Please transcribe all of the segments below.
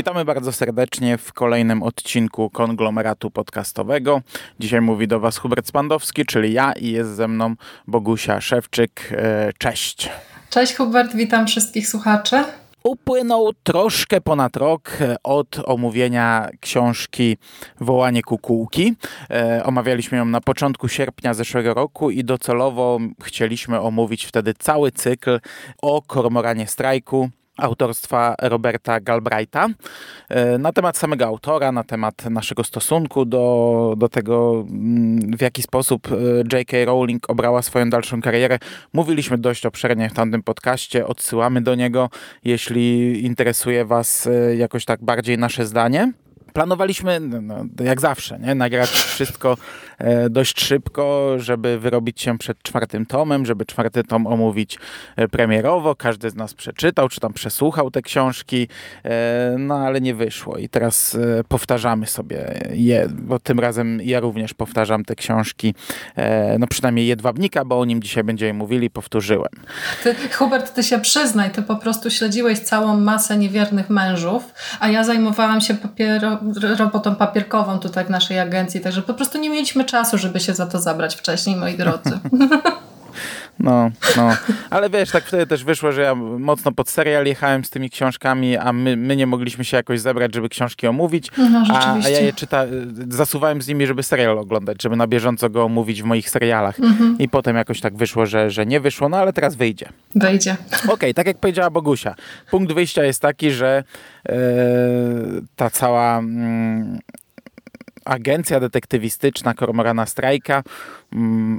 Witamy bardzo serdecznie w kolejnym odcinku konglomeratu podcastowego. Dzisiaj mówi do Was Hubert Spandowski, czyli ja i jest ze mną Bogusia Szewczyk. E, cześć. Cześć Hubert, witam wszystkich słuchaczy. Upłynął troszkę ponad rok e, od omówienia książki Wołanie Kukułki. E, omawialiśmy ją na początku sierpnia zeszłego roku i docelowo chcieliśmy omówić wtedy cały cykl o kormoranie strajku autorstwa Roberta Galbraitha. E, na temat samego autora, na temat naszego stosunku do, do tego, mm, w jaki sposób e, J.K. Rowling obrała swoją dalszą karierę, mówiliśmy dość obszernie w tamtym podcaście. Odsyłamy do niego, jeśli interesuje Was e, jakoś tak bardziej nasze zdanie. Planowaliśmy, no, no, jak zawsze, nie? nagrać wszystko e, dość szybko, żeby wyrobić się przed czwartym tomem, żeby czwarty tom omówić e, premierowo. Każdy z nas przeczytał, czy tam przesłuchał te książki, e, no ale nie wyszło. I teraz powtarzamy sobie je, bo tym razem ja również powtarzam te książki, no przynajmniej jedwabnika, bo o nim dzisiaj będziemy mówili, powtórzyłem. Ty, Hubert, ty się przyznaj, ty po prostu śledziłeś całą masę niewiernych mężów, a ja zajmowałam się papiero robotą papierkową tutaj w naszej agencji, także po prostu nie mieliśmy czasu, żeby się za to zabrać wcześniej, moi drodzy. No, no. Ale wiesz, tak wtedy też wyszło, że ja mocno pod serial jechałem z tymi książkami, a my, my nie mogliśmy się jakoś zebrać, żeby książki omówić. No, a, a ja je czyta, zasuwałem z nimi, żeby serial oglądać, żeby na bieżąco go omówić w moich serialach. Mhm. I potem jakoś tak wyszło, że, że nie wyszło, no ale teraz wyjdzie. Wyjdzie. Okej, okay, tak jak powiedziała Bogusia. Punkt wyjścia jest taki, że e, ta cała mm, agencja detektywistyczna Kormorana Strajka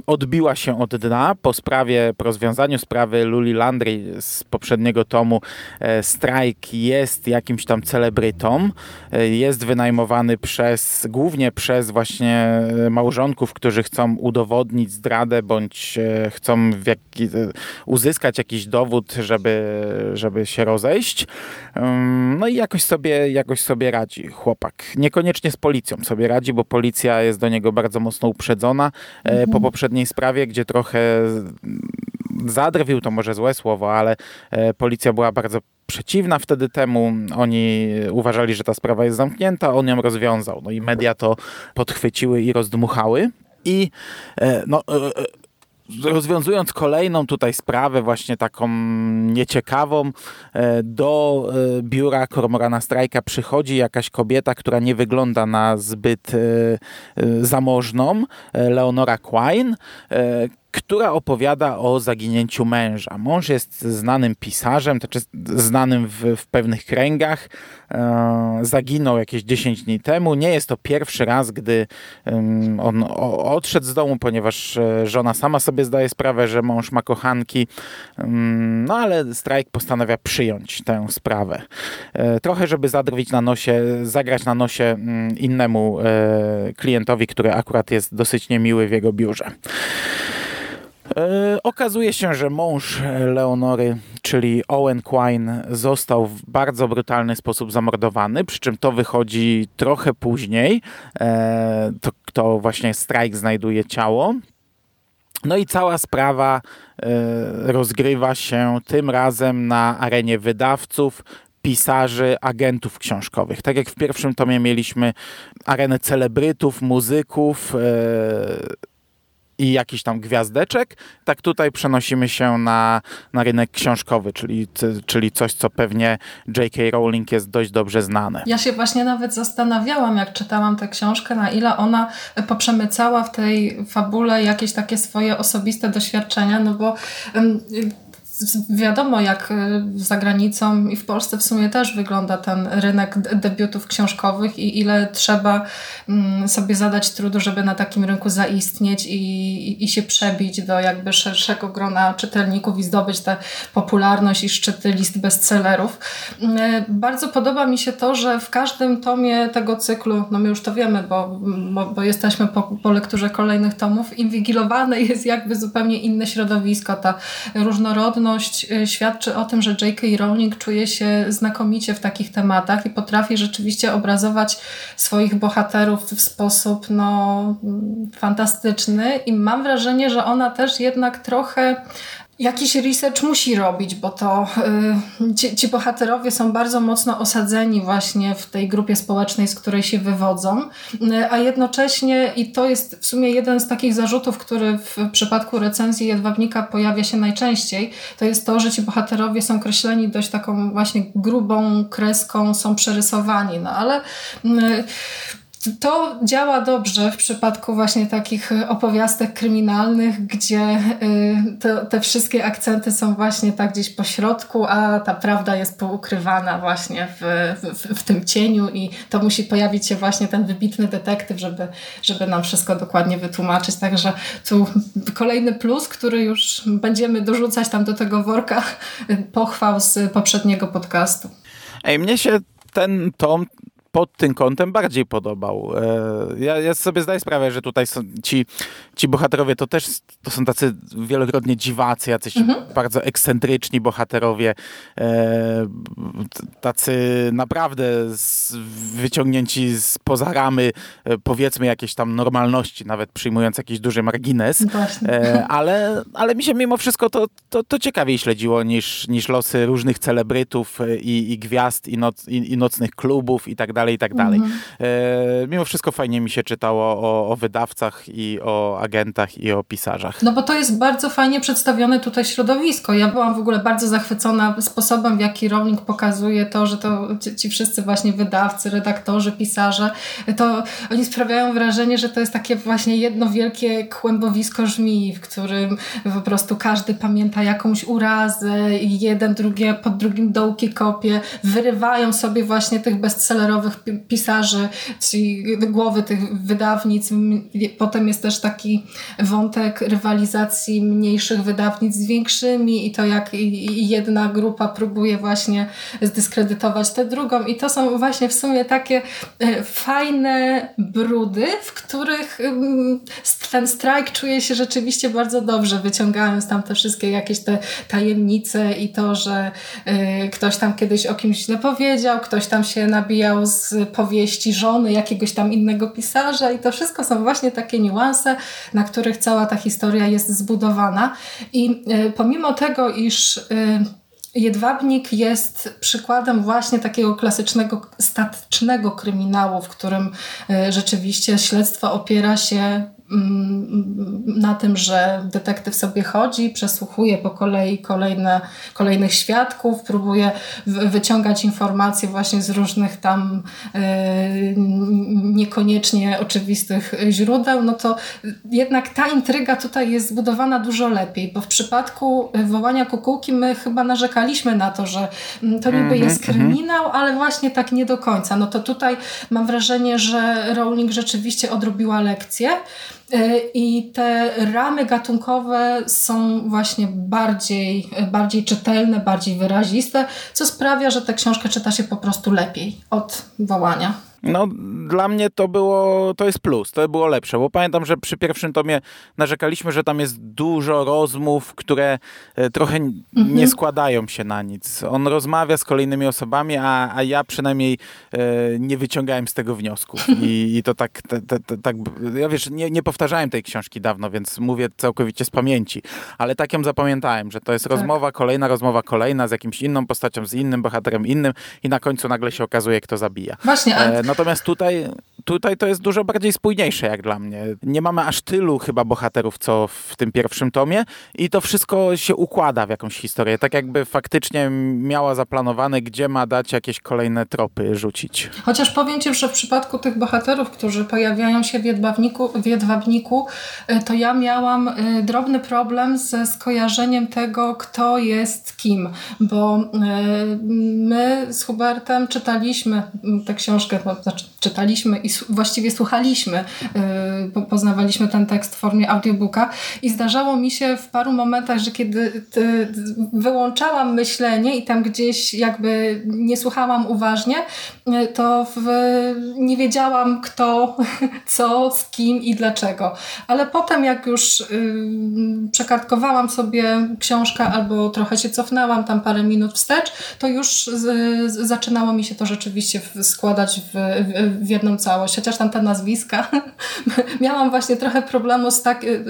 odbiła się od dna po sprawie, po rozwiązaniu sprawy Luli Landry z poprzedniego tomu. E, strajk jest jakimś tam celebrytą, e, jest wynajmowany przez, głównie przez właśnie małżonków, którzy chcą udowodnić zdradę, bądź e, chcą uzyskać jakiś dowód, żeby, żeby się rozejść. No i jakoś sobie, jakoś sobie radzi chłopak. Niekoniecznie z policją sobie radzi, bo policja jest do niego bardzo mocno uprzedzona. Po poprzedniej sprawie, gdzie trochę zadrwił, to może złe słowo, ale e, policja była bardzo przeciwna wtedy temu. Oni uważali, że ta sprawa jest zamknięta, on ją rozwiązał. No i media to podchwyciły i rozdmuchały. I e, no, rozwiązując kolejną tutaj sprawę, właśnie taką nieciekawą, e, do e, biura Kormorana Strajka przychodzi jakaś kobieta, która nie wygląda na zbyt e, zamożną, Leonora Quine, która opowiada o zaginięciu męża. Mąż jest znanym pisarzem, znaczy znanym w, w pewnych kręgach. E, zaginął jakieś 10 dni temu. Nie jest to pierwszy raz, gdy um, on o, odszedł z domu, ponieważ e, żona sama sobie zdaje sprawę, że mąż ma kochanki. Um, no ale strajk postanawia przyjąć tę sprawę. E, trochę, żeby zadrwić na nosie, zagrać na nosie um, innemu e, klientowi, który akurat jest dosyć niemiły w jego biurze. E, okazuje się, że mąż Leonory, czyli Owen Quine, został w bardzo brutalny sposób zamordowany, przy czym to wychodzi trochę później. E, to, to właśnie strajk znajduje ciało. No i cała sprawa e, rozgrywa się tym razem na arenie wydawców, pisarzy, agentów książkowych. Tak jak w pierwszym tomie mieliśmy arenę celebrytów, muzyków, i jakiś tam gwiazdeczek, tak tutaj przenosimy się na, na rynek książkowy, czyli, czyli coś, co pewnie J.K. Rowling jest dość dobrze znane. Ja się właśnie nawet zastanawiałam, jak czytałam tę książkę, na ile ona poprzemycała w tej fabule jakieś takie swoje osobiste doświadczenia, no bo wiadomo, jak y, za granicą i w Polsce w sumie też wygląda ten rynek debiutów książkowych i ile trzeba mm, sobie zadać trudu, żeby na takim rynku zaistnieć i, i, się przebić do jakby szerszego grona czytelników i zdobyć tę popularność i szczyty list bestsellerów. Y, bardzo podoba mi się to, że w każdym tomie tego cyklu, no my już to wiemy, bo, bo, bo jesteśmy po, po lekturze kolejnych tomów, inwigilowane jest jakby zupełnie inne środowisko. Ta różnorodność y, świadczy o tym, że J.K. Rowling czuje się znakomicie w takich tematach i potrafi rzeczywiście obrazować swoich bohaterów w sposób no, fantastyczny i mam wrażenie, że ona też jednak trochę jakiś research musi robić, bo to y, ci, ci, bohaterowie są bardzo mocno osadzeni właśnie w tej grupie społecznej, z której się wywodzą, y, a jednocześnie, i to jest w sumie jeden z takich zarzutów, który w przypadku recenzji Jedwabnika pojawia się najczęściej, to jest to, że ci bohaterowie są kreśleni dość taką właśnie grubą kreską, są przerysowani, no ale y, to działa dobrze w przypadku właśnie takich opowiastek kryminalnych, gdzie y, to, te wszystkie akcenty są właśnie tak gdzieś po środku, a ta prawda jest poukrywana właśnie w, w, w tym cieniu i to musi pojawić się właśnie ten wybitny detektyw, żeby, żeby nam wszystko dokładnie wytłumaczyć. Także tu kolejny plus, który już będziemy dorzucać tam do tego worka pochwał z poprzedniego podcastu. Ej, mnie się ten tom pod tym kątem bardziej podobał. E, ja, ja, sobie zdaję sprawę, że tutaj są ci, ci bohaterowie to też to są tacy wielokrotnie dziwacy, jacyś mhm. bardzo ekscentryczni bohaterowie, e, tacy naprawdę wyciągnięci z poza ramy, e, powiedzmy jakiejś tam normalności, nawet przyjmując jakiś duży margines, ale, ale mi się mimo wszystko to, to, to ciekawiej śledziło niż, niż losy różnych celebrytów i, i gwiazd i, noc, i, i nocnych klubów i tak dalej dalej, i tak dalej. Mhm. E, mimo wszystko fajnie mi się czytało o, o, wydawcach i o agentach i o pisarzach. No bo to jest bardzo fajnie przedstawione tutaj środowisko. Ja byłam w ogóle bardzo zachwycona sposobem, w jaki Rowling pokazuje to, że to ci, ci wszyscy właśnie wydawcy, redaktorzy, pisarze, to oni sprawiają wrażenie, że to jest takie właśnie jedno wielkie kłębowisko żmii, w którym po prostu każdy pamięta jakąś urazę i jeden drugie, pod drugim dołki kopie, wyrywają sobie właśnie tych bestsellerowych pisarzy, czyli głowy tych wydawnic. Potem jest też taki wątek rywalizacji mniejszych wydawnic z większymi i to jak jedna grupa próbuje właśnie zdyskredytować tę drugą i to są właśnie w sumie takie e, fajne brudy, w których ten strajk czuje się rzeczywiście bardzo dobrze, wyciągając tam te wszystkie jakieś te tajemnice i to, że e, ktoś tam kiedyś o kimś źle powiedział, ktoś tam się nabijał z z powieści żony jakiegoś tam innego pisarza i to wszystko są właśnie takie niuanse, na których cała ta historia jest zbudowana. I y, pomimo tego, iż y, Jedwabnik jest przykładem właśnie takiego klasycznego, statycznego kryminału, w którym y, rzeczywiście śledztwo opiera się na tym, że detektyw sobie chodzi, przesłuchuje po kolei kolejne, kolejnych świadków, próbuje wyciągać informacje właśnie z różnych tam yy, niekoniecznie oczywistych źródeł, no to jednak ta intryga tutaj jest zbudowana dużo lepiej, bo w przypadku wołania kukułki my chyba narzekaliśmy na to, że mm, to niby mhm, jest mhm. kryminał, ale właśnie tak nie do końca. No to tutaj mam wrażenie, że Rowling rzeczywiście odrobiła lekcję. E, I te ramy gatunkowe są właśnie bardziej, bardziej czytelne, bardziej wyraziste, co sprawia, że tę książkę czyta się po prostu lepiej od wołania. No, dla mnie to było, to jest plus, to było lepsze, bo pamiętam, że przy pierwszym tomie narzekaliśmy, że tam jest dużo rozmów, które e, trochę mhm. nie składają się na nic. On rozmawia z kolejnymi osobami, a, a ja przynajmniej e, nie wyciągałem z tego wniosków. I, i to tak, te, te, te, tak, ja wiesz, nie, nie powtarzałem tej książki dawno, więc mówię całkowicie z pamięci, ale tak ją zapamiętałem, że to jest tak. rozmowa, kolejna rozmowa, kolejna z jakimś inną postacią, z innym bohaterem, innym i na końcu nagle się okazuje, kto zabija. Właśnie, ale... E, Natomiast tutaj, tutaj to jest dużo bardziej spójniejsze jak dla mnie. Nie mamy aż tylu chyba bohaterów, co w tym pierwszym tomie i to wszystko się układa w jakąś historię. Tak jakby faktycznie miała zaplanowane, gdzie ma dać jakieś kolejne tropy rzucić. Chociaż powiem Ci, że w przypadku tych bohaterów, którzy pojawiają się w Jedwabniku, w Jedwabniku y, to ja miałam y, drobny problem ze skojarzeniem tego, kto jest kim, bo y, my z Hubertem czytaliśmy tę książkę, znaczy czytaliśmy i właściwie słuchaliśmy, poznawaliśmy ten tekst w formie audiobooka i zdarzało mi się w paru momentach, że kiedy wyłączałam myślenie i tam gdzieś jakby nie słuchałam uważnie, to w, nie wiedziałam kto, co, z kim i dlaczego. Ale potem jak już y, przekartkowałam sobie książkę albo trochę się cofnęłam tam parę minut wstecz, to już z, z, zaczynało mi się to rzeczywiście składać w, w, w, jedną całość. Chociaż tam te nazwiska miałam właśnie trochę problemu z tak, y,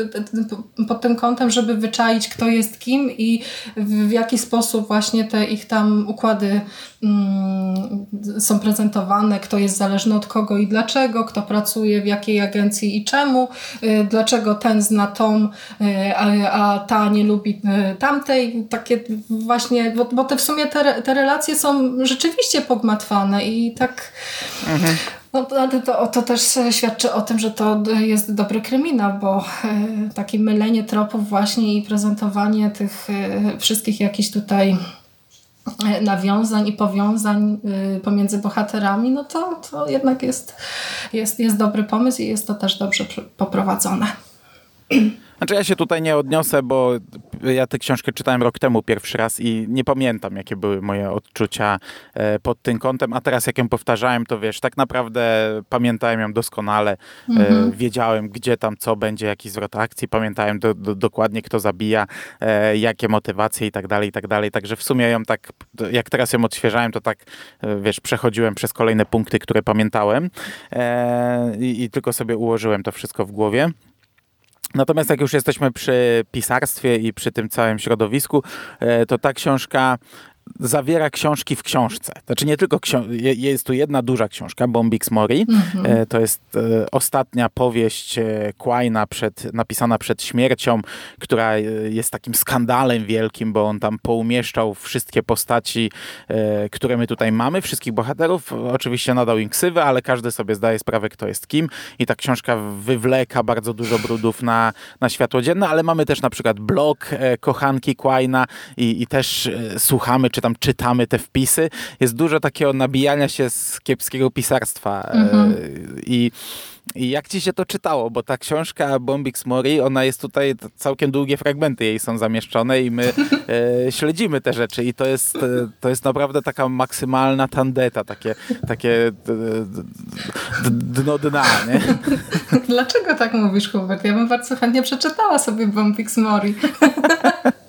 pod tym kątem, żeby wyczaić kto jest kim i w, jaki sposób właśnie te ich tam układy mm, są prezentowane, kto jest zależny od kogo i dlaczego, kto pracuje w jakiej agencji i czemu, y, dlaczego ten zna tą, y, a, a ta nie lubi tamtej. Takie właśnie, bo, bo te w sumie te, te relacje są rzeczywiście pogmatwane i tak... Mhm. No, to, to też świadczy o tym, że to jest dobry kryminał, bo takie mylenie tropów właśnie i prezentowanie tych wszystkich jakichś tutaj nawiązań i powiązań pomiędzy bohaterami, no to, to jednak jest, jest, jest dobry pomysł i jest to też dobrze poprowadzone. Znaczy ja się tutaj nie odniosę, bo ja tę książkę czytałem rok temu pierwszy raz i nie pamiętam, jakie były moje odczucia e, pod tym kątem, a teraz jak ją powtarzałem, to wiesz, tak naprawdę pamiętałem ją doskonale, e, mhm. wiedziałem, gdzie tam co będzie, jaki zwrot akcji, pamiętałem do, do, dokładnie, kto zabija, e, jakie motywacje i tak dalej, i tak dalej, także w sumie ją tak, jak teraz ją odświeżałem, to tak, wiesz, przechodziłem przez kolejne punkty, które pamiętałem i, i tylko sobie ułożyłem to wszystko w głowie. Natomiast jak już jesteśmy przy pisarstwie i przy tym całym środowisku, e, to ta książka zawiera książki w książce. Znaczy nie tylko jest tu jedna duża książka, Bombix Mori. Mm-hmm. To jest e, ostatnia powieść e, Quina przed, napisana przed śmiercią, która jest takim skandalem wielkim, bo on tam poumieszczał wszystkie postaci, które my tutaj mamy, wszystkich bohaterów. Oczywiście nadał im ksywę, ale każdy sobie zdaje sprawę, kto jest kim i ta książka wywleka bardzo dużo brudów na, na światło dzienne, ale mamy też na przykład blog kochanki Quina i, i też słuchamy czy tam czytamy te wpisy, jest dużo takiego nabijania się z kiepskiego pisarstwa. Mhm. I i jak ci się to czytało? Bo ta książka Bombix Mori, ona jest tutaj, całkiem długie fragmenty jej są zamieszczone i my e, śledzimy te rzeczy i to jest, e, to jest naprawdę taka maksymalna tandeta, takie, takie dno dna, nie? Dlaczego tak mówisz, Hubert? Ja bym bardzo chętnie przeczytała sobie Bombix Mori.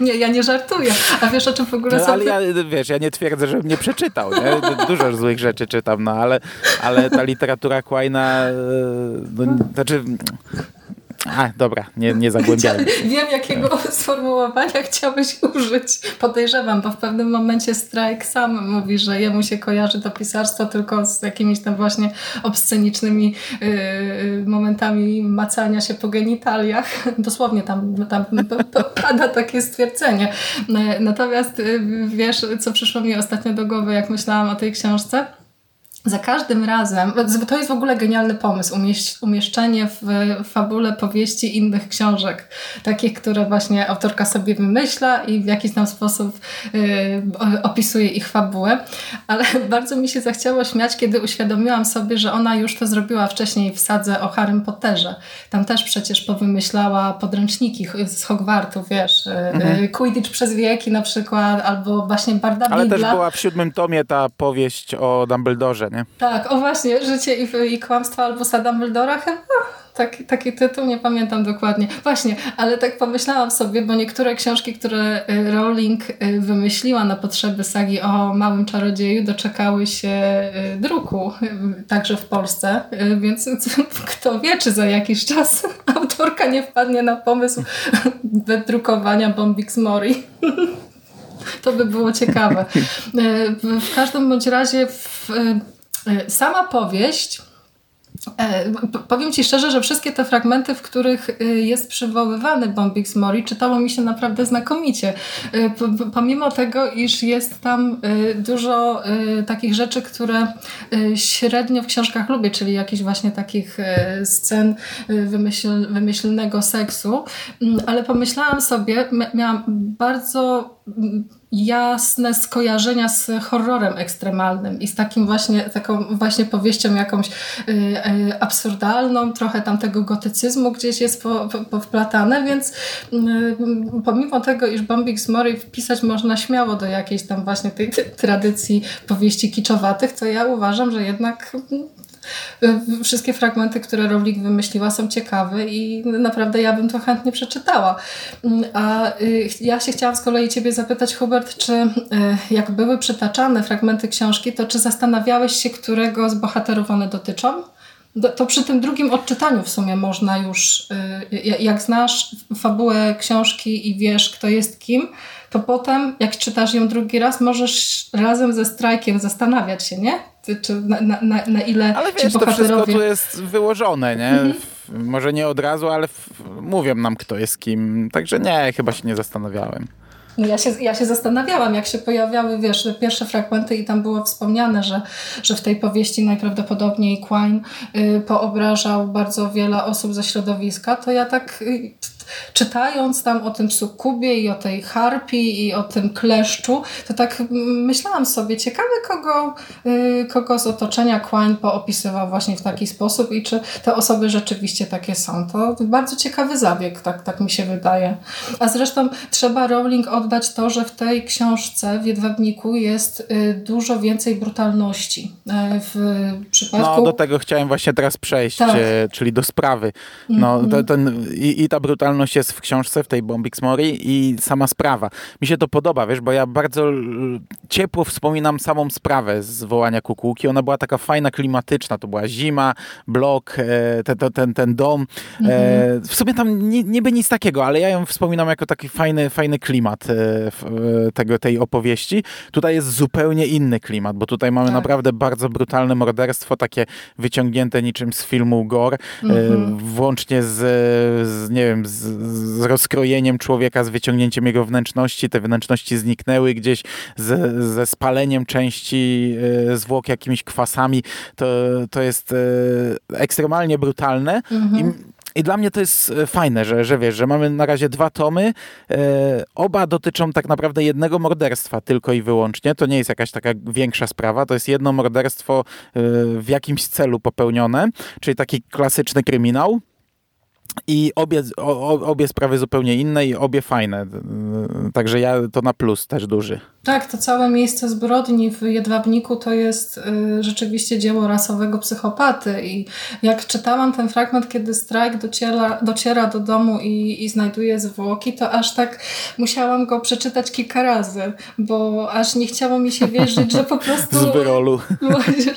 Nie, ja nie żartuję. A wiesz o czym w ogóle no, Ale ja, wiesz, ja nie twierdzę, żebym nie przeczytał. Nie? Dużo złych rzeczy czytam, no ale, ale ta literatura Quaina, e, no, znaczy a, dobra, nie, nie zagłębiałem się. Wiem, jakiego sformułowania chciałbyś użyć. Podejrzewam, bo w pewnym momencie Strike sam mówi, że jemu się kojarzy to pisarstwo tylko z jakimiś tam właśnie obscenicznymi yy, momentami macania się po genitaliach. Dosłownie tam, tam pada takie stwierdzenie. Natomiast yy, wiesz, co przyszło mi ostatnio do głowy, jak myślałam o tej książce? Za każdym razem, to jest w ogóle genialny pomysł, umieszczenie w fabule powieści innych książek, takich, które właśnie autorka sobie wymyśla i w jakiś tam sposób y, opisuje ich fabułę, ale bardzo mi się zachciało śmiać, kiedy uświadomiłam sobie, że ona już to zrobiła wcześniej w sadze o Harrym Potterze. Tam też przecież powymyślała podręczniki z Hogwartu, wiesz, y, mhm. Y, Quidditch przez wieki na przykład, albo właśnie Barda Ale też była w siódmym tomie ta powieść o Dumbledore, nie? Tak, o właśnie, Życie i, i kłamstwa albo Dumbledora chyba. Tak, taki tytuł, nie pamiętam dokładnie. Właśnie, ale tak pomyślałam sobie, bo niektóre książki, które y, Rowling y, wymyśliła na potrzeby sagi o Małym Czarodzieju, doczekały się y, druku, także w Polsce, więc kto wie, czy za jakiś czas autorka nie wpadnie na pomysł wydrukowania Bombix Mori. To by było ciekawe. W każdym bądź razie w sama powieść E, powiem Ci szczerze, że wszystkie te fragmenty, w których y, jest przywoływany Bombix Mori, czytało mi się naprawdę znakomicie. E, pomimo tego, iż jest tam dużo takich rzeczy, które średnio w książkach lubię, czyli jakichś właśnie takich scen wymyśl, wymyślnego seksu, ale pomyślałam sobie, miałam bardzo jasne skojarzenia z horrorem ekstremalnym i z takim właśnie, taką właśnie powieścią jakąś y, y, absurdalną, trochę tam tego gotycyzmu gdzieś jest po, po, powplatane, więc y, pomimo tego, iż Bombik z Mori wpisać można śmiało do jakiejś tam właśnie tej tradycji powieści kiczowatych, to ja uważam, że jednak wszystkie fragmenty, które Rowling wymyśliła są ciekawe i naprawdę ja bym to chętnie przeczytała. A y, ja się chciałam z kolei Ciebie zapytać, Hubert, czy y, jak były przytaczane fragmenty książki, to czy zastanawiałeś się, którego z bohaterów one dotyczą? To przy tym drugim odczytaniu w sumie można już, jak znasz fabułę książki i wiesz, kto jest kim, to potem, jak czytasz ją drugi raz, możesz razem ze strajkiem zastanawiać się, nie? Czy na, na, na ile Ale wiesz, to wszystko tu jest wyłożone, nie? Mhm. Może nie od razu, ale mówią nam, kto jest kim. Także nie, chyba się nie zastanawiałem. Ja się, ja się zastanawiałam, jak się pojawiały, wiesz, pierwsze fragmenty i tam było wspomniane, że, że w tej powieści najprawdopodobniej Quine y, poobrażał bardzo wiele osób ze środowiska, to ja tak y, czytając tam o tym sukubie i o tej harpii i o tym kleszczu, to tak myślałam sobie, ciekawe kogo, y, kogo z otoczenia Quine poopisywał właśnie w taki sposób i czy te osoby rzeczywiście takie są. To bardzo ciekawy zabieg, tak, tak mi się wydaje. A zresztą trzeba Rowling oddać to, że w tej książce w Jedwabniku jest y, dużo więcej brutalności. Y, w przypadku... No, do tego chciałem właśnie teraz przejść, tak. czyli do sprawy. No, mm -hmm. ten, i, I ta brutalność jest w książce, w tej Bombix Mori i sama sprawa. Mi się to podoba, wiesz, bo ja bardzo ciepło wspominam samą sprawę zwołania kukułki. Ona była taka fajna, klimatyczna. To była zima, blok, e, ten, ten, ten dom. E, mhm. W sumie tam niby nic takiego, ale ja ją wspominam jako taki fajny, fajny klimat e, tego, tej opowieści. Tutaj jest zupełnie inny klimat, bo tutaj mamy tak. naprawdę bardzo brutalne morderstwo, takie wyciągnięte niczym z filmu Gore, mhm. włącznie z, z nie wiem, z z rozkrojeniem człowieka, z wyciągnięciem jego wnętrzności. Te wnętrzności zniknęły gdzieś ze, ze spaleniem części e, zwłok jakimiś kwasami. To, to jest e, ekstremalnie brutalne. Mhm. I i dla mnie to jest e, fajne, że, że wiesz, że mamy na razie dwa tomy. E, oba dotyczą tak naprawdę jednego morderstwa tylko i wyłącznie. To nie jest jakaś taka większa sprawa. To jest jedno morderstwo e, w jakimś celu popełnione, czyli taki klasyczny kryminał. I obie, obie sprawy zupełnie inne i obie fajne. Także ja to na plus też duży. Tak, to całe miejsce zbrodni w Jedwabniku to jest y, rzeczywiście dzieło rasowego psychopaty. I jak czytałam ten fragment, kiedy strajk dociera, dociera do domu i, i znajduje zwłoki, to aż tak musiałam go przeczytać kilka razy, bo aż nie chciało mi się wierzyć, że po prostu. Z.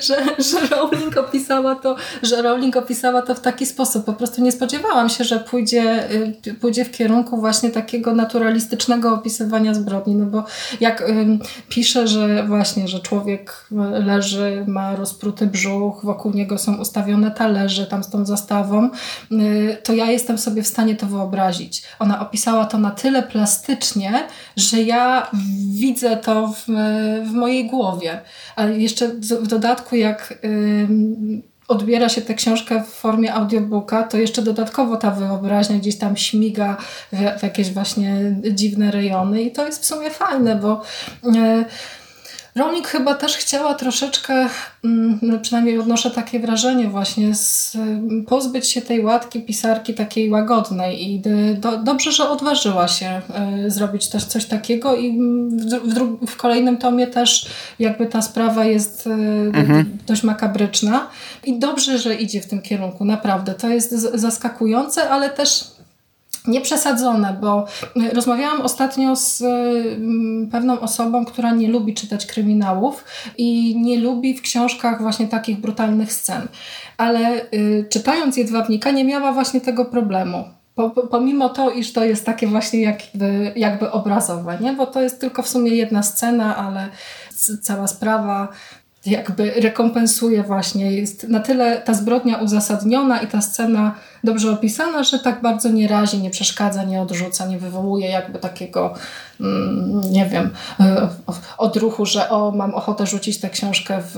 Że, że Rowling opisała to, że Rowling opisała to w taki sposób. Po prostu nie spodziewałam się, że pójdzie, y, pójdzie w kierunku właśnie takiego naturalistycznego opisywania zbrodni, no bo jak pisze, że właśnie, że człowiek leży, ma rozpruty brzuch, wokół niego są ustawione talerze tam z tą zastawą, y, to ja jestem sobie w stanie to wyobrazić. Ona opisała to na tyle plastycznie, że ja widzę to w, w mojej głowie. A jeszcze w dodatku, jak odbiera się tę książkę w formie audiobooka, to jeszcze dodatkowo ta wyobraźnia gdzieś tam śmiga w, jakieś właśnie dziwne rejony i to jest w sumie fajne, bo e, Rowling chyba też chciała troszeczkę, mm, no przynajmniej odnoszę takie wrażenie właśnie, z, pozbyć się tej łatki pisarki takiej łagodnej i do, dobrze, że odważyła się y, zrobić też coś takiego i w, w, kolejnym tomie też jakby ta sprawa jest y, mhm. dość makabryczna i dobrze, że idzie w tym kierunku, naprawdę. To jest zaskakujące, ale też nieprzesadzone, bo y, rozmawiałam ostatnio z y, pewną osobą, która nie lubi czytać kryminałów i nie lubi w książkach właśnie takich brutalnych scen. Ale y, czytając Jedwabnika nie miała właśnie tego problemu. Pomimo to, iż to jest takie właśnie jakby, jakby obrazowe, nie? bo to jest tylko w sumie jedna scena, ale cała sprawa jakby rekompensuje właśnie. Jest na tyle ta zbrodnia uzasadniona i ta scena dobrze opisana, że tak bardzo nie razi, nie przeszkadza, nie odrzuca, nie wywołuje jakby takiego, mm, nie wiem, e, odruchu, że o, mam ochotę rzucić tę książkę w,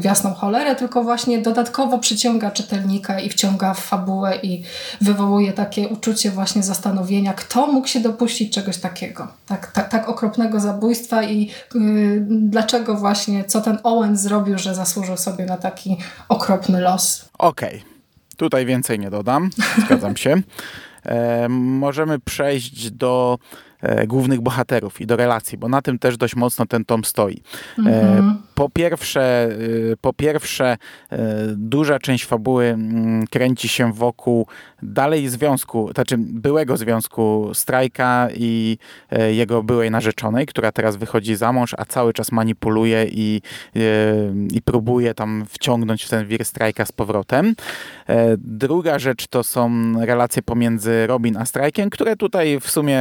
w jasną cholerę, tylko właśnie dodatkowo przyciąga czytelnika i wciąga w fabułę i wywołuje takie uczucie właśnie zastanowienia, kto mógł się dopuścić czegoś takiego, tak, tak, tak okropnego zabójstwa i yy, dlaczego właśnie, co ten Owen zrobił, że zasłużył sobie na taki okropny los. Okej. Okay. Tutaj więcej nie dodam, zgadzam się. E, możemy przejść do głównych bohaterów i do relacji, bo na tym też dość mocno ten tom stoi. E, mhm. Po pierwsze, y, po pierwsze duża część fabuły mm, kręci się wokół dalej związku, znaczy byłego związku Strajka i jego byłej narzeczonej, która teraz wychodzi za mąż, a cały czas manipuluje i, i próbuje tam wciągnąć w ten wir Strajka z powrotem. E, druga rzecz to są relacje pomiędzy Robin a Strajkiem, które tutaj w sumie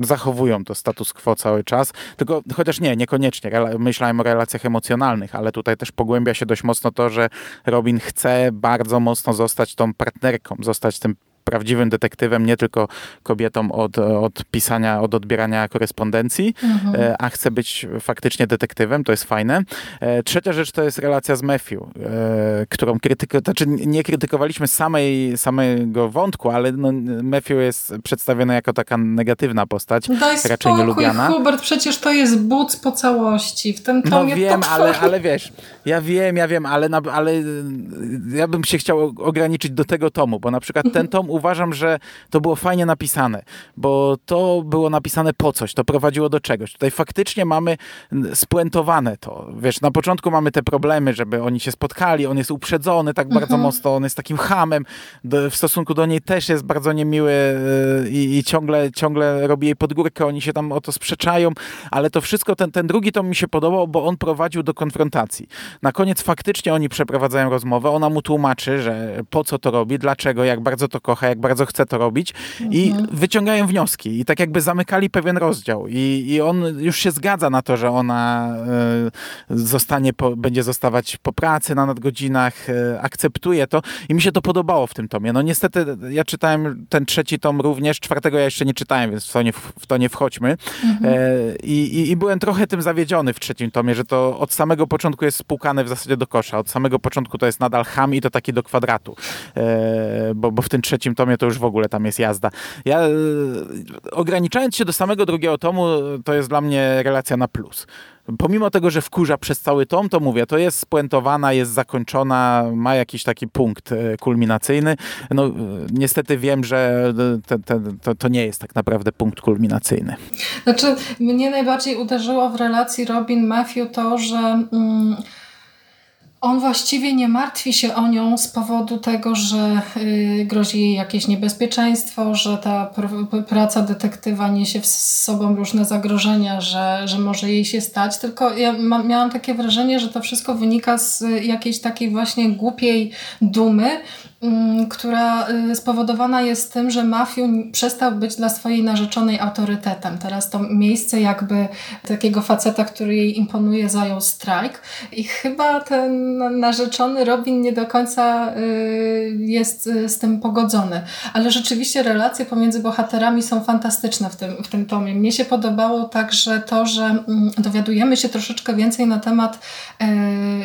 zachowują to status quo cały czas, tylko chociaż nie, niekoniecznie. Myślałem o relacjach emocjonalnych, ale tutaj też pogłębia się dość mocno to, że Robin chce bardzo mocno zostać tą partnerką, zostać tym prawdziwym detektywem, nie tylko kobietą od, od pisania, od odbierania korespondencji, mhm. E, a chce być faktycznie detektywem, to jest fajne. E, trzecia rzecz to jest relacja z Matthew, e, którą krytyko, znaczy nie krytykowaliśmy samej, samego wątku, ale no, Matthew jest przedstawiony jako taka negatywna postać, Daj raczej spokój, nielubiana. Hubert, przecież to jest but po całości. W tym tomie No wiem, ale, ale wiesz, ja wiem, ja wiem, ale, ale ja bym się chciał ograniczyć do tego tomu, bo na przykład ten tom uważam, że to było fajnie napisane, bo to było napisane po coś, to prowadziło do czegoś. Tutaj faktycznie mamy spuentowane to. Wiesz, na początku mamy te problemy, żeby oni się spotkali, on jest uprzedzony tak bardzo mhm. mocno, on jest takim hamem, do, w stosunku do niej też jest bardzo niemiły yy, i, i, ciągle, ciągle robi jej podgórkę, oni się tam o to sprzeczają, ale to wszystko, ten, ten drugi tom mi się podobał, bo on prowadził do konfrontacji. Na koniec faktycznie oni przeprowadzają rozmowę, ona mu tłumaczy, że po co to robi, dlaczego, jak bardzo to kocha, jak bardzo chce to robić i mhm. wyciągają wnioski i tak jakby zamykali pewien rozdział i, i on już się zgadza na to, że ona y, zostanie, po, będzie zostawać po pracy na nadgodzinach, y, akceptuje to i mi się to podobało w tym tomie. No niestety ja czytałem ten trzeci tom również, czwartego ja jeszcze nie czytałem, więc w to nie, w to nie wchodźmy mhm. y, i, i byłem trochę tym zawiedziony w trzecim tomie, że to od samego początku jest spłukane w zasadzie do kosza. Od samego początku to jest nadal ham i to taki do kwadratu, bo, bo w tym trzecim tomie tomie to już w ogóle tam jest jazda. Ja e, ograniczając się do samego drugiego tomu, to jest dla mnie relacja na plus. Pomimo tego, że wkurza przez cały tom, to mówię, to jest spuentowana, jest zakończona, ma jakiś taki punkt e, kulminacyjny. No, e, niestety wiem, że te, te, to, to nie jest tak naprawdę punkt kulminacyjny. Znaczy, mnie najbardziej uderzyło w relacji Robin-Matthew to, że... Mm, on właściwie nie martwi się o nią z powodu tego, że y, grozi jej jakieś niebezpieczeństwo, że ta pr praca detektywa niesie z sobą różne zagrożenia, że, że może jej się stać. Tylko ja miałam takie wrażenie, że to wszystko wynika z jakiejś takiej właśnie głupiej dumy, Mm, która y, spowodowana jest tym, że Mafiu przestał być dla swojej narzeczonej autorytetem. Teraz to miejsce jakby takiego faceta, który jej imponuje, zajął strajk i chyba ten narzeczony Robin nie do końca y, jest y, z tym pogodzony. Ale rzeczywiście relacje pomiędzy bohaterami są fantastyczne w tym, w tym tomie. Mnie się podobało także to, że mm, dowiadujemy się troszeczkę więcej na temat,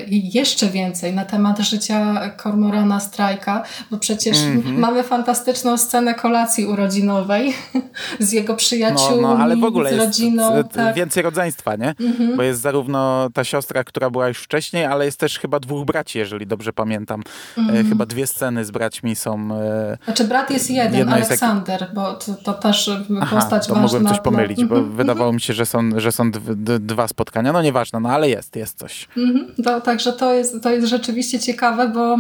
jeszcze więcej na temat życia Kormorana Strajka, bo przecież mm -hmm. mamy fantastyczną scenę kolacji urodzinowej z jego przyjaciółmi, no, no, ale w ogóle z rodziną. Jest tak. więcej rodzeństwa, nie? Mm -hmm. Bo jest zarówno ta siostra, która była już wcześniej, ale jest też chyba dwóch braci, jeżeli dobrze pamiętam. Mm -hmm. chyba dwie sceny z braćmi są... E, znaczy brat jest jeden, Aleksander, jak... bo to, to też Aha, postać to ważna. mogłem coś pomylić, bo mhm, wydawało mi się, że są, że są dwa spotkania. No nieważne, no ale jest, jest coś. To, także to jest, to jest rzeczywiście ciekawe, bo e,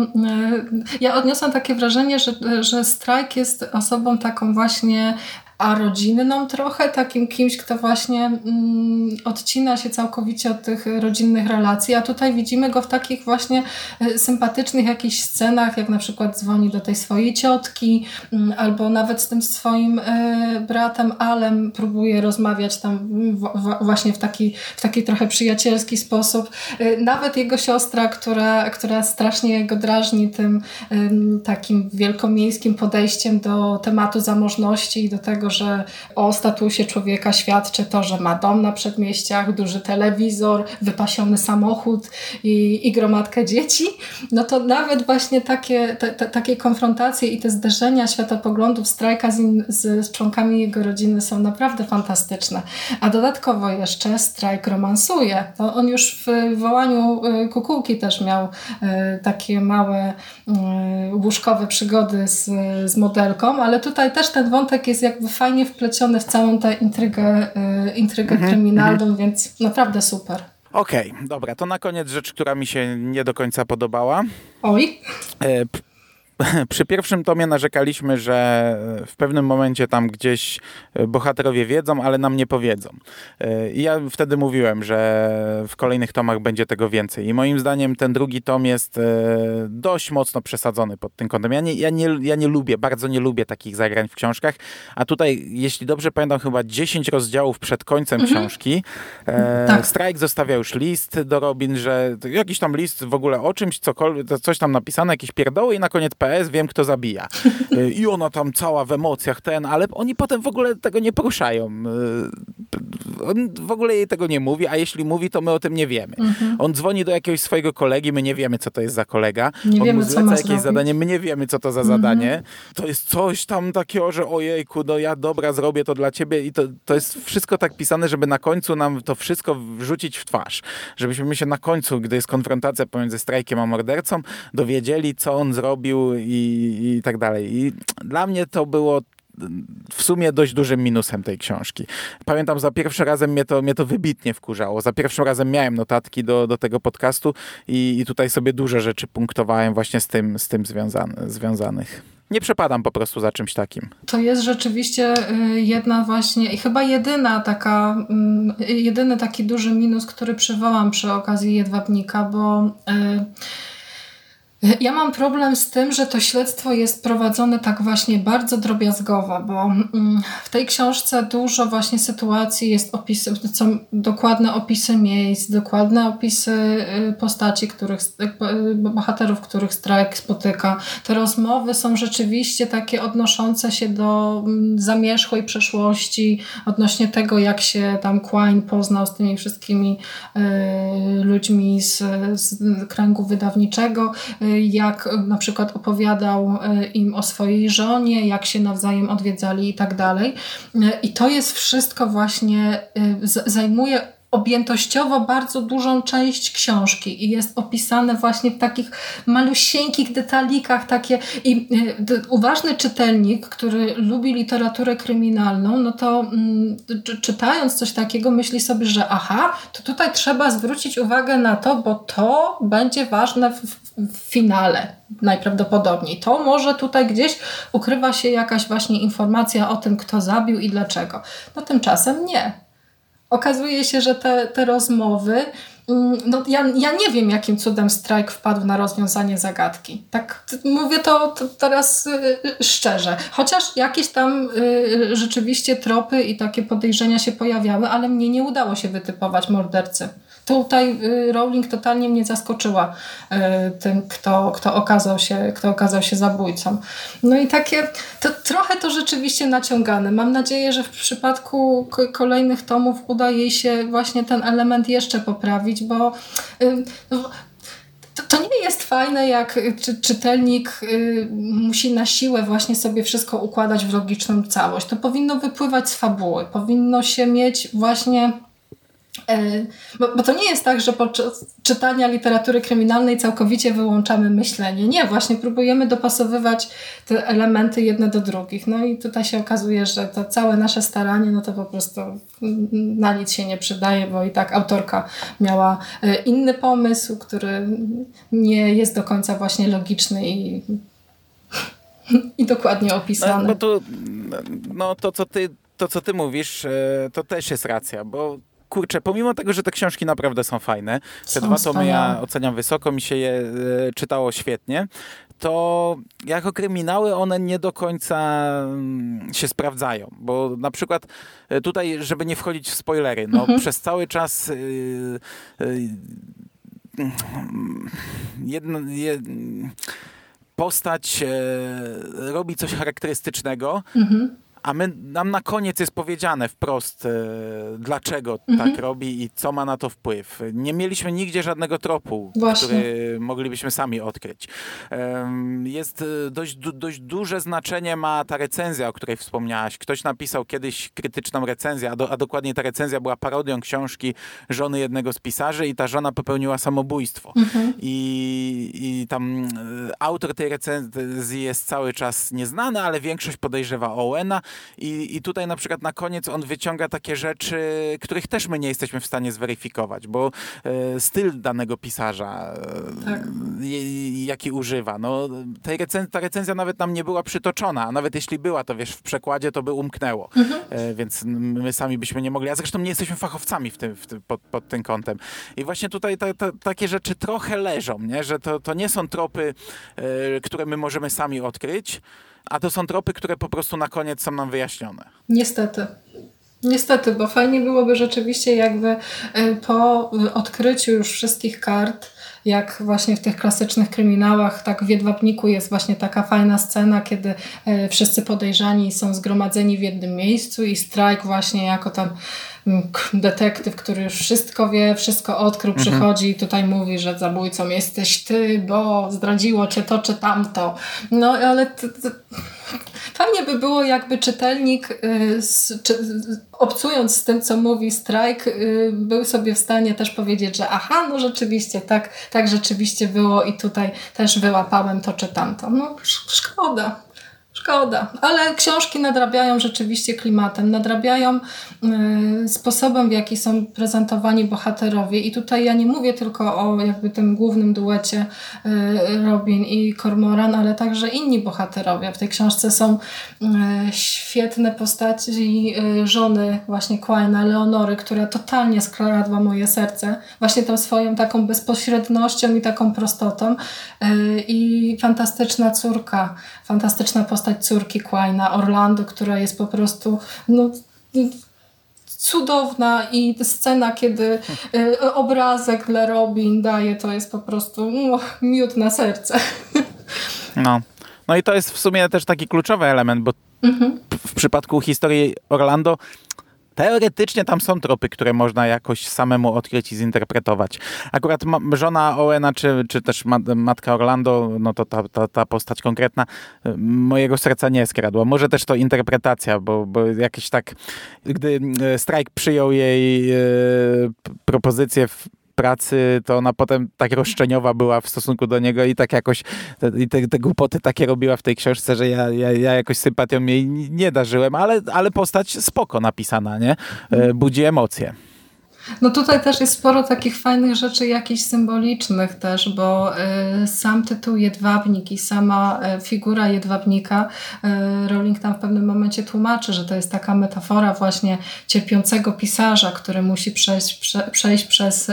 ja odniosłam takie wrażenie, że, że strajk jest osobą taką właśnie a rodzinną trochę, takim kimś, kto właśnie mm, odcina się całkowicie od tych rodzinnych relacji, a tutaj widzimy go w takich właśnie e, sympatycznych jakichś scenach, jak na przykład dzwoni do tej swojej ciotki, mm, albo nawet z tym swoim y, bratem Alem próbuje rozmawiać tam w, właśnie w taki, w taki trochę przyjacielski sposób. Y, nawet jego siostra, która, która strasznie go drażni tym y, takim wielkomiejskim podejściem do tematu zamożności i do tego, że o statusie człowieka świadczy to, że ma dom na przedmieściach, duży telewizor, wypasiony samochód i, i gromadkę dzieci, no to nawet właśnie takie, te, te, takie konfrontacje i te zderzenia światopoglądów strajka z, in, z, członkami jego rodziny są naprawdę fantastyczne. A dodatkowo jeszcze strajk romansuje. On już w wołaniu y, kukułki też miał y, takie małe y, łóżkowe przygody z, z modelką, ale tutaj też ten wątek jest jakby fajnie wpleciony w całą tę intrygę, intrygę mhm, kryminalną, mhm. więc naprawdę super. Okej, okay, dobra, to na koniec rzecz, która mi się nie do końca podobała. Oj. E, przy pierwszym tomie narzekaliśmy, że w pewnym momencie tam gdzieś bohaterowie wiedzą, ale nam nie powiedzą. I ja wtedy mówiłem, że w kolejnych tomach będzie tego więcej. I moim zdaniem ten drugi tom jest e, dość mocno przesadzony pod tym kątem. Ja nie, ja nie, ja nie lubię, bardzo nie lubię takich zagrań w książkach, a tutaj, jeśli dobrze pamiętam, chyba 10 rozdziałów przed końcem mhm. książki. E, tak. Strike zostawia już list do Robin, że jakiś tam list w ogóle o czymś, cokolwiek, coś tam napisane, jakieś pierdoły i na koniec PS, wiem kto zabija. Y, I ona tam cała w emocjach ten, ale oni potem w ogóle tego nie poruszają. Y, on w ogóle jej tego nie mówi, a jeśli mówi, to my o tym nie wiemy. Mhm. On dzwoni do jakiegoś swojego kolegi, my nie wiemy, co to jest za kolega. Nie on wiemy, mu zleca jakieś zadanie, my nie wiemy, co to za mhm. zadanie. To jest coś tam takiego, że ojejku, no ja dobra, zrobię to dla ciebie i to, to jest wszystko tak pisane, żeby na końcu nam to wszystko wrzucić w twarz. Żebyśmy się na końcu, gdy jest konfrontacja pomiędzy strajkiem a mordercą, dowiedzieli, co on zrobił i, i tak dalej. I dla mnie to było w sumie dość dużym minusem tej książki. Pamiętam, za pierwszym razem mnie to, mnie to wybitnie wkurzało. Za pierwszym razem miałem notatki do, do tego podcastu i, i tutaj sobie duże rzeczy punktowałem właśnie z tym, z tym związany, związanych. Nie przepadam po prostu za czymś takim. To jest rzeczywiście y, jedna właśnie i chyba jedyna taka, mm, jedyny taki duży minus, który przywołam przy okazji Jedwabnika, bo yy, ja mam problem z tym, że to śledztwo jest prowadzone tak właśnie bardzo drobiazgowo, bo mm, w tej książce dużo właśnie sytuacji jest opisy, są dokładne opisy miejsc, dokładne opisy y, postaci, których, y, bohaterów, których strajk spotyka. Te rozmowy są rzeczywiście takie odnoszące się do mm, zamierzchłej przeszłości, odnośnie tego, jak się tam Quine poznał z tymi wszystkimi y, ludźmi z, z kręgu wydawniczego jak na przykład opowiadał e, im o swojej żonie, jak się nawzajem odwiedzali i tak dalej. E, I to jest wszystko właśnie, e, zajmuje objętościowo bardzo dużą część książki i jest opisane właśnie w takich malusieńkich detalikach takie i y, uważny czytelnik, który lubi literaturę kryminalną, no to y, czytając coś takiego myśli sobie, że aha, to tutaj trzeba zwrócić uwagę na to, bo to będzie ważne w, w finale najprawdopodobniej. To może tutaj gdzieś ukrywa się jakaś właśnie informacja o tym, kto zabił i dlaczego. No tymczasem nie okazuje się, że te, te rozmowy, mm, no ja, ja nie wiem, jakim cudem strajk wpadł na rozwiązanie zagadki. Tak mówię to, to teraz y, y, szczerze. Chociaż jakieś tam y, rzeczywiście tropy i takie podejrzenia się pojawiały, ale mnie nie udało się wytypować mordercy tutaj y, Rowling totalnie mnie zaskoczyła y, tym, kto, kto, okazał się, kto okazał się zabójcą. No i takie, to trochę to rzeczywiście naciągane. Mam nadzieję, że w przypadku kolejnych tomów uda jej się właśnie ten element jeszcze poprawić, bo y, no, to, nie jest fajne, jak czy, czytelnik musi na siłę właśnie sobie wszystko układać w logiczną całość. To powinno wypływać z fabuły. Powinno się mieć właśnie bo, bo, to nie jest tak, że podczas czytania literatury kryminalnej całkowicie wyłączamy myślenie. Nie, właśnie próbujemy dopasowywać te elementy jedne do drugich. No i tutaj się okazuje, że to całe nasze staranie, no to po prostu na nic się nie przydaje, bo i tak autorka miała e, inny pomysł, który nie jest do końca właśnie logiczny i I dokładnie opisane. No, bo to, no, to, co ty, to, co ty mówisz, e, to też jest racja, bo kurczę, pomimo tego, że te książki naprawdę są fajne, te Są dwa tomy ja oceniam wysoko, mi się je e, czytało świetnie, to jako kryminały one nie do końca mm, się sprawdzają, bo na przykład e, tutaj, żeby nie wchodzić w spoilery, no Mhm. przez cały czas y, jedno, jed, postać e, robi coś charakterystycznego, Mhm. A my, nam na koniec jest powiedziane wprost, e, dlaczego Mhm. tak robi i co ma na to wpływ. Nie mieliśmy nigdzie żadnego tropu, Właśnie. który moglibyśmy sami odkryć. Em, Jest e, dość, du, dość duże znaczenie ma ta recenzja, o której wspomniałaś. Ktoś napisał kiedyś krytyczną recenzję, a, do, a dokładnie ta recenzja była parodią książki żony jednego z pisarzy i ta żona popełniła samobójstwo. Mhm. I, I tam e, autor tej recenzji jest cały czas nieznany, ale większość podejrzewa Owena. I, I tutaj na przykład na koniec on wyciąga takie rzeczy, których też my nie jesteśmy w stanie zweryfikować, bo e, styl danego pisarza, e, Tak. je- jaki używa, no tej recen- ta recenzja nawet nam nie była przytoczona, a nawet jeśli była, to wiesz, w przekładzie to by umknęło, e, więc my sami byśmy nie mogli, a zresztą nie jesteśmy fachowcami w tym, w tym, pod, pod tym kątem. I właśnie tutaj ta, ta, takie rzeczy trochę leżą, nie? że to, to nie są tropy, e, które my możemy sami odkryć, a to są tropy, które po prostu na koniec są nam wyjaśnione. Niestety. Niestety, bo fajnie byłoby rzeczywiście jakby y, po odkryciu już wszystkich kart, jak właśnie w tych klasycznych kryminałach, tak w Jedwabniku jest właśnie taka fajna scena, kiedy y, wszyscy podejrzani są zgromadzeni w jednym miejscu i Strike właśnie jako tam detektyw, który już wszystko wie, wszystko odkrył, przychodzi i tutaj mówi, że zabójcą jesteś ty, bo zdradziło cię to czy tamto. No ale t- t- Fajnie by było, jakby czytelnik, y, z, czy, obcując z tym, co mówi strajk, y, był sobie w stanie też powiedzieć, że aha, no rzeczywiście, tak, tak rzeczywiście było i tutaj też wyłapałem to czy tamto. No sz- szkoda. Szkoda, ale książki nadrabiają rzeczywiście klimatem, nadrabiają y, sposobem, w jaki są prezentowani bohaterowie. I tutaj ja nie mówię tylko o jakby tym głównym duecie y, Robin i Cormoran, ale także inni bohaterowie. W tej książce są y, świetne postaci y, żony właśnie Quina, Leonory, która totalnie skradła moje serce. Właśnie tą swoją taką bezpośrednością i taką prostotą. Y, I fantastyczna córka, fantastyczna postać córki Quina, Orlando, która jest po prostu no, cudowna i scena, kiedy y, obrazek dla Robin daje, to jest po prostu mm, miód na serce. No. no i to jest w sumie też taki kluczowy element, bo p- w przypadku historii Orlando teoretycznie tam są tropy, które można jakoś samemu odkryć i zinterpretować. Akurat żona Owena, czy, czy też ma, matka Orlando, no to ta, ta, ta postać konkretna mojego serca nie skradła. Może też to interpretacja, bo, bo jakieś tak, gdy y, Strike przyjął jej p- propozycję w pracy, to ona potem tak roszczeniowa była w stosunku do niego i tak jakoś i te, te głupoty takie robiła w tej książce, że ja, ja, ja jakoś sympatią jej nie darzyłem, ale, ale postać spoko napisana, nie? E, Budzi emocje. No tutaj też jest sporo takich fajnych rzeczy, jakichś symbolicznych też, bo y, sam tytuł Jedwabnik i sama y, figura Jedwabnika, y, Rowling tam w pewnym momencie tłumaczy, że to jest taka metafora właśnie cierpiącego pisarza, który musi przejść, prze, przejść przez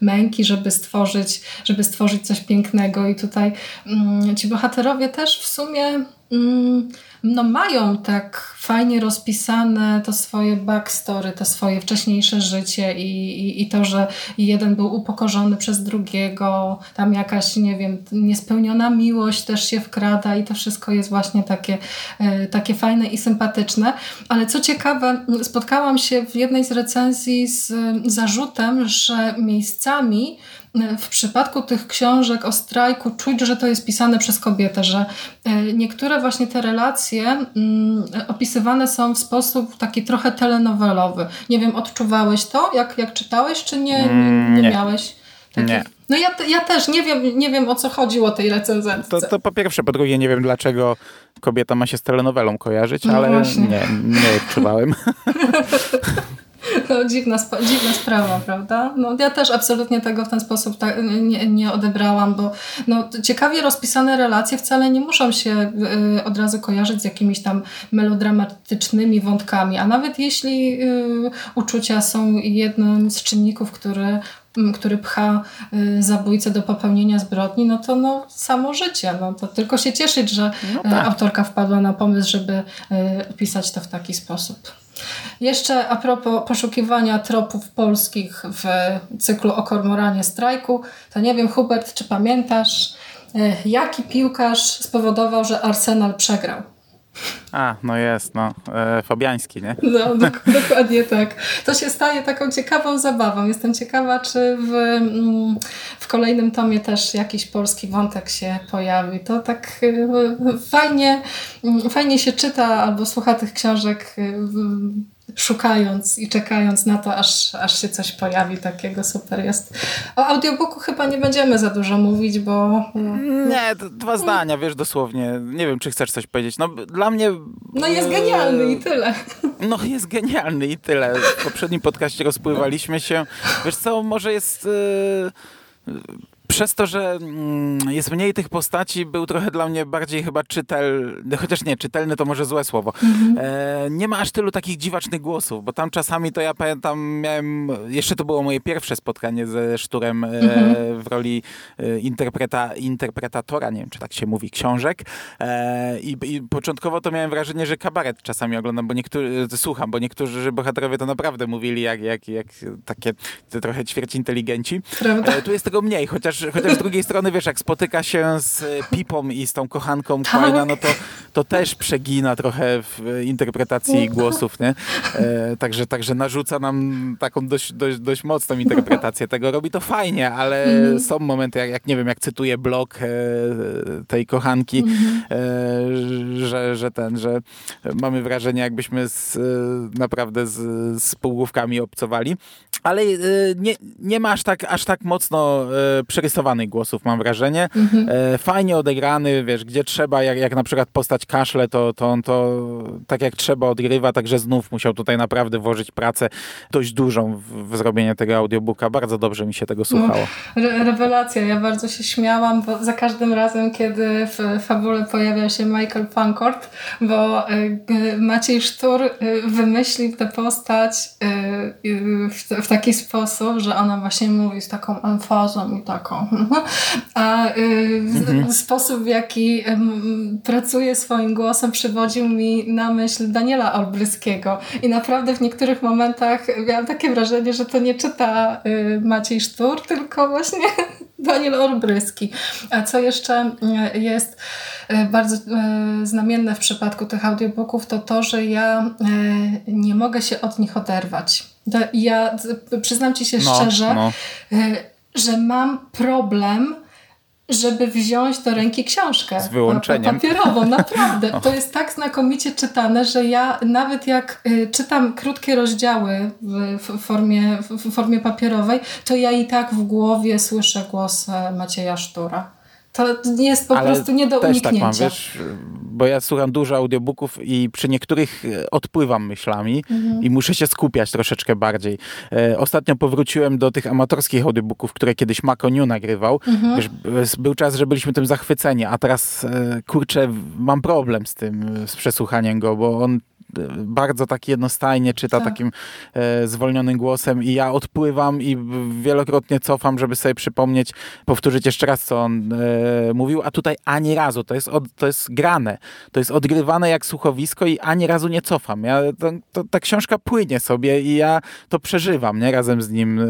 męki, żeby stworzyć, żeby stworzyć coś pięknego. I tutaj mm, ci bohaterowie też w sumie no mają tak fajnie rozpisane to swoje backstory, to swoje wcześniejsze życie i, i, i to, że jeden był upokorzony przez drugiego, tam jakaś, nie wiem, niespełniona miłość też się wkrada i to wszystko jest właśnie takie, e, takie fajne i sympatyczne. Ale co ciekawe, spotkałam się w jednej z recenzji z zarzutem, że miejscami w przypadku tych książek o strajku czuć, że to jest pisane przez kobietę, że e, niektóre właśnie te relacje mm, opisywane są w sposób taki trochę telenowelowy. Nie wiem, odczuwałeś to, jak, jak czytałeś, czy nie, nie, Mm, nie miałeś? takich- Nie. No ja, ja też nie wiem, nie wiem o co chodziło tej recenzentce. To, to po pierwsze, po drugie nie wiem dlaczego kobieta ma się z telenowelą kojarzyć, No ale nie, nie odczuwałem. No, dziwna, dziwna sprawa, prawda? No, ja też absolutnie tego w ten sposób nie, nie odebrałam, bo no, ciekawie rozpisane relacje wcale nie muszą się y, od razu kojarzyć z jakimiś tam melodramatycznymi wątkami, a nawet jeśli y, uczucia są jednym z czynników, który który pcha y, zabójcę do popełnienia zbrodni, no to no, samo życie. No, to tylko się cieszyć, że No y, tak. autorka wpadła na pomysł, żeby y, opisać to w taki sposób. Jeszcze a propos poszukiwania tropów polskich w cyklu o kormoranie strajku, to nie wiem, Hubert, czy pamiętasz, y, jaki piłkarz spowodował, że Arsenal przegrał? A, no jest, no. E, Fabiański, nie? No, dok- dokładnie tak. To się staje taką ciekawą zabawą. Jestem ciekawa, czy w, mm, w kolejnym tomie też jakiś polski wątek się pojawi. To tak y, fajnie, mm, fajnie się czyta albo słucha tych książek w- szukając i czekając na to, aż, aż się coś pojawi takiego. Super jest. O audiobooku chyba nie będziemy za dużo mówić, bo mm, Nie, dwa zdania, wiesz, dosłownie. Nie wiem, czy chcesz coś powiedzieć. No, dla mnie... no jest genialny i tyle. No jest genialny i tyle. W poprzednim podcaście rozpływaliśmy się. Wiesz co, może jest... e, przez to, że mm, jest mniej tych postaci, był trochę dla mnie bardziej chyba czytelny, chociaż nie, czytelny to może złe słowo. E, nie ma aż tylu takich dziwacznych głosów, bo tam czasami to ja pamiętam, miałem, jeszcze to było moje pierwsze spotkanie ze Szturem e, w roli e, interpreta, interpretatora, nie wiem czy tak się mówi, książek e, i, i początkowo to miałem wrażenie, że kabaret czasami oglądam, bo niektórzy, słucham, bo niektórzy bohaterowie to naprawdę mówili jak, jak, jak takie trochę ćwierć inteligenci. E, tu jest tego mniej, chociaż, chociaż z drugiej strony, wiesz, jak spotyka się z e, Pipą i z tą kochanką Quina, no to, to też przegina trochę w interpretacji głosów, nie? E, także, także narzuca nam taką dość, dość, dość mocną interpretację tego. Robi to fajnie, ale są momenty, jak, jak nie wiem, jak cytuję blog e, tej kochanki, e, że, że ten, że mamy wrażenie, jakbyśmy z, e, naprawdę z, z półgłówkami obcowali. Ale e, nie, nie ma aż tak, aż tak mocno e, przerysowanych głosów, mam wrażenie. E, fajnie odegrany, wiesz, gdzie trzeba, jak, jak na przykład postać kaszle, to, to on to tak jak trzeba odgrywa, także znów musiał tutaj naprawdę włożyć pracę dość dużą w, w zrobienie tego audiobooka. Bardzo dobrze mi się tego słuchało. Re rewelacja. Ja bardzo się śmiałam, bo za każdym razem, kiedy w fabule pojawia się Michael Pancourt, bo y, y, Maciej Sztur y, wymyślił tę postać y, w, w taki sposób, że ona właśnie mówi z taką emfazą i taką. A y, w- sposób, w jaki ym, pracuje swoim głosem, przywodził mi na myśl Daniela Olbryskiego. I naprawdę w niektórych momentach miałam takie wrażenie, że to nie czyta y, Maciej Sztur, tylko właśnie Daniel Olbryski. A co jeszcze y, jest bardzo znamienne w przypadku tych audiobooków, to to, że ja nie mogę się od nich oderwać. Ja przyznam Ci się No, szczerze, no. Że mam problem żeby wziąć do ręki książkę. Z wyłączeniem. pa- Papierową, naprawdę. To jest tak znakomicie czytane, że ja nawet jak y, czytam krótkie rozdziały w, formie, w, formie papierowej, to ja i tak w głowie słyszę głos Macieja Sztura. To jest po Ale prostu nie do też uniknięcia. tak mam, wiesz, bo ja słucham dużo audiobooków i przy niektórych e, odpływam myślami Mhm. i muszę się skupiać troszeczkę bardziej. E, ostatnio powróciłem do tych amatorskich audiobooków, które kiedyś Makoniu nagrywał. Mhm. Wiesz, b- był czas, że byliśmy tym zachwyceni, a teraz, e, kurczę, mam problem z tym, e, z przesłuchaniem go, bo on e, bardzo tak jednostajnie czyta Tak. takim e, zwolnionym głosem i ja odpływam i wielokrotnie cofam, żeby sobie przypomnieć, powtórzyć jeszcze raz, co on e, mówił, a tutaj ani razu, to jest, od, to jest grane, to jest odgrywane jak słuchowisko i ani razu nie cofam. Ja, to, to, ta książka płynie sobie i ja to przeżywam, nie, razem z nim. E,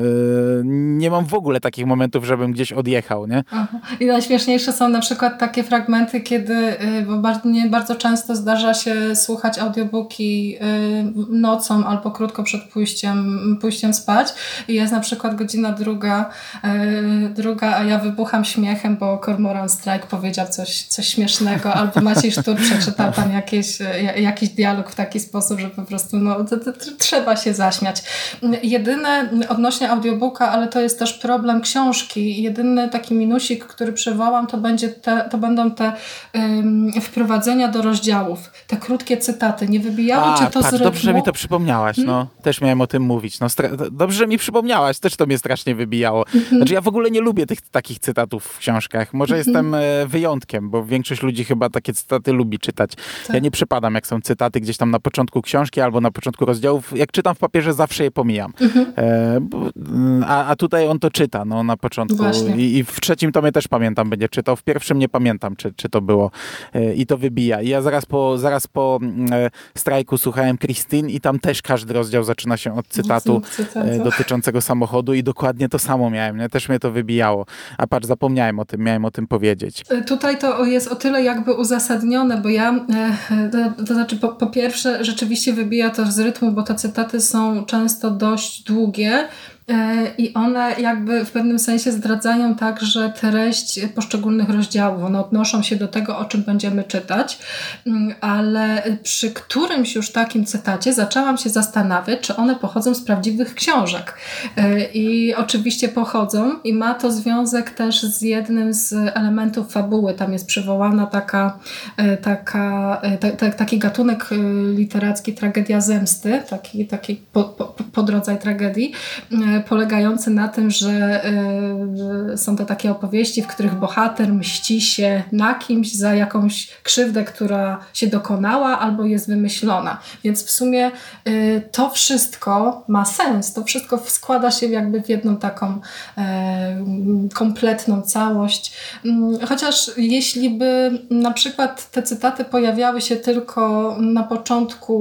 nie mam w ogóle takich momentów, żebym gdzieś odjechał, nie? Aha. I najśmieszniejsze są na przykład takie fragmenty, kiedy, y, bo bardzo, nie, bardzo często zdarza się słuchać audiobooki y, nocą albo krótko przed pójściem, pójściem spać. I jest na przykład godzina druga, y, druga, a ja wybucham śmiechem, bo Cormoran Strike powiedział coś, coś śmiesznego. Albo Maciej Sztur przeczytał tam jakieś, jakiś dialog w taki sposób, że po prostu no, to, to, to, trzeba się zaśmiać. Jedyne odnośnie audiobooka, ale to jest też problem książki, jedyny taki minusik, który przywołam, to, będzie te, to będą te ym, wprowadzenia do rozdziałów, te krótkie cytaty, nie, wybi, wybijało, A, czy to patrz, rytmu? dobrze, że mi to przypomniałaś, no. Też miałem o tym mówić. No, dobrze, że mi przypomniałaś, też to mnie strasznie wybijało. Znaczy ja w ogóle nie lubię tych takich cytatów w książkach. Może jestem e, wyjątkiem, bo większość ludzi chyba takie cytaty lubi czytać. Ja nie przypadam, jak są cytaty gdzieś tam na początku książki albo na początku rozdziałów. Jak czytam w papierze, zawsze je pomijam. E, bo, mm, a, a tutaj on to czyta, no, na początku. I, I w trzecim tomie też pamiętam, będzie czytał. W pierwszym nie pamiętam, czy, czy to było. E, I to wybija. I ja zaraz po, zaraz po mm, e, strajku słuchałem Christine i tam też każdy rozdział zaczyna się od cytatu e, dotyczącego samochodu i dokładnie to samo miałem. Nie? Też mnie to wybijało. A patrz, zapomniałem o tym, miałem o tym powiedzieć. Y, Tutaj to jest o tyle jakby uzasadnione, bo ja, e, to, to znaczy po, po pierwsze rzeczywiście wybija to z rytmu, bo te cytaty są często dość długie e, i one jakby w pewnym sensie zdradzają także treść poszczególnych rozdziałów. One odnoszą się do tego, o czym będziemy czytać, Mm, ale przy którymś już takim cytacie zaczęłam się zastanawiać, czy one pochodzą z prawdziwych książek. E, I oczywiście pochodzą i ma to związek też z jednym z elementów fabuły. Tam jest przywołana taka, e, taka, e, ta, ta, taki gatunek e, literacki tragedia zemsty, taki, taki po, po, podrodzaj tragedii, e, polegający na tym, że e, są to takie opowieści, w których bohater mści się na kimś za jakąś krzywdę, która się dokonała albo jest wymyślona. Więc w sumie y, to wszystko ma sens. To wszystko składa się jakby w jedną taką e, kompletną całość. Mm, Chociaż jeśli by na przykład te cytaty pojawiały się tylko na początku